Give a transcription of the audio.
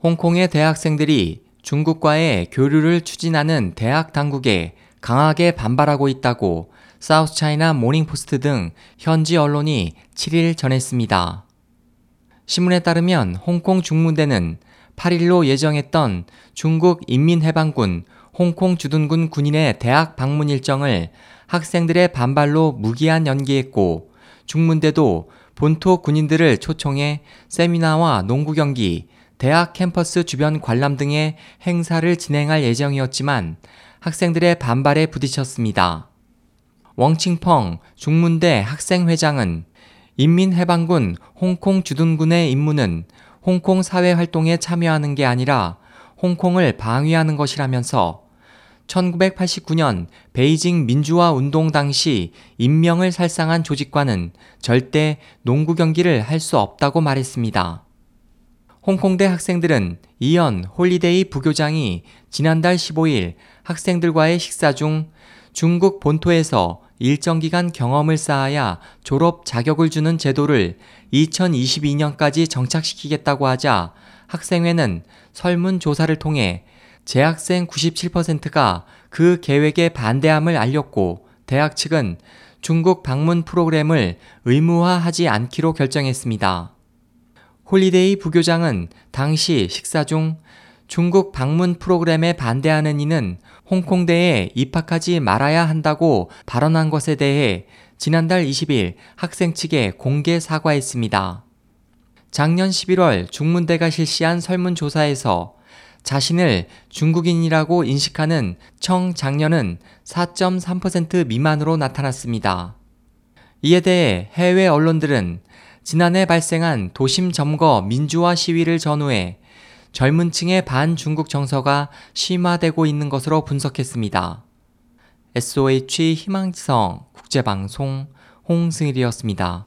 홍콩의 대학생들이 중국과의 교류를 추진하는 대학 당국에 강하게 반발하고 있다고 사우스 차이나 모닝포스트 등 현지 언론이 7일 전했습니다. 신문에 따르면 홍콩 중문대는 8일로 예정했던 중국 인민해방군 홍콩 주둔군 군인의 대학 방문 일정을 학생들의 반발로 무기한 연기했고 중문대도 본토 군인들을 초청해 세미나와 농구 경기, 대학 캠퍼스 주변 관람 등의 행사를 진행할 예정이었지만 학생들의 반발에 부딪혔습니다. 웡칭펑 중문대 학생회장은 인민해방군 홍콩 주둔군의 임무는 홍콩 사회 활동에 참여하는 게 아니라 홍콩을 방위하는 것이라면서 1989년 베이징 민주화 운동 당시 인명을 살상한 조직과는 절대 농구 경기를 할 수 없다고 말했습니다. 홍콩대 학생들은 이언 홀리데이 부교장이 지난달 15일 학생들과의 식사 중 중국 본토에서 일정 기간 경험을 쌓아야 졸업 자격을 주는 제도를 2022년까지 정착시키겠다고 하자 학생회는 설문조사를 통해 재학생 97%가 그 계획에 반대함을 알렸고 대학 측은 중국 방문 프로그램을 의무화하지 않기로 결정했습니다. 홀리데이 부교장은 당시 식사 중 중국 방문 프로그램에 반대하는 이는 홍콩대에 입학하지 말아야 한다고 발언한 것에 대해 지난달 20일 학생 측에 공개 사과했습니다. 작년 11월 중문대가 실시한 설문조사에서 자신을 중국인이라고 인식하는 청 장년은 4.3% 미만으로 나타났습니다. 이에 대해 해외 언론들은 지난해 발생한 도심 점거 민주화 시위를 전후해 젊은 층의 반중국 정서가 심화되고 있는 것으로 분석했습니다. SOH 희망지성 국제방송 홍승일이었습니다.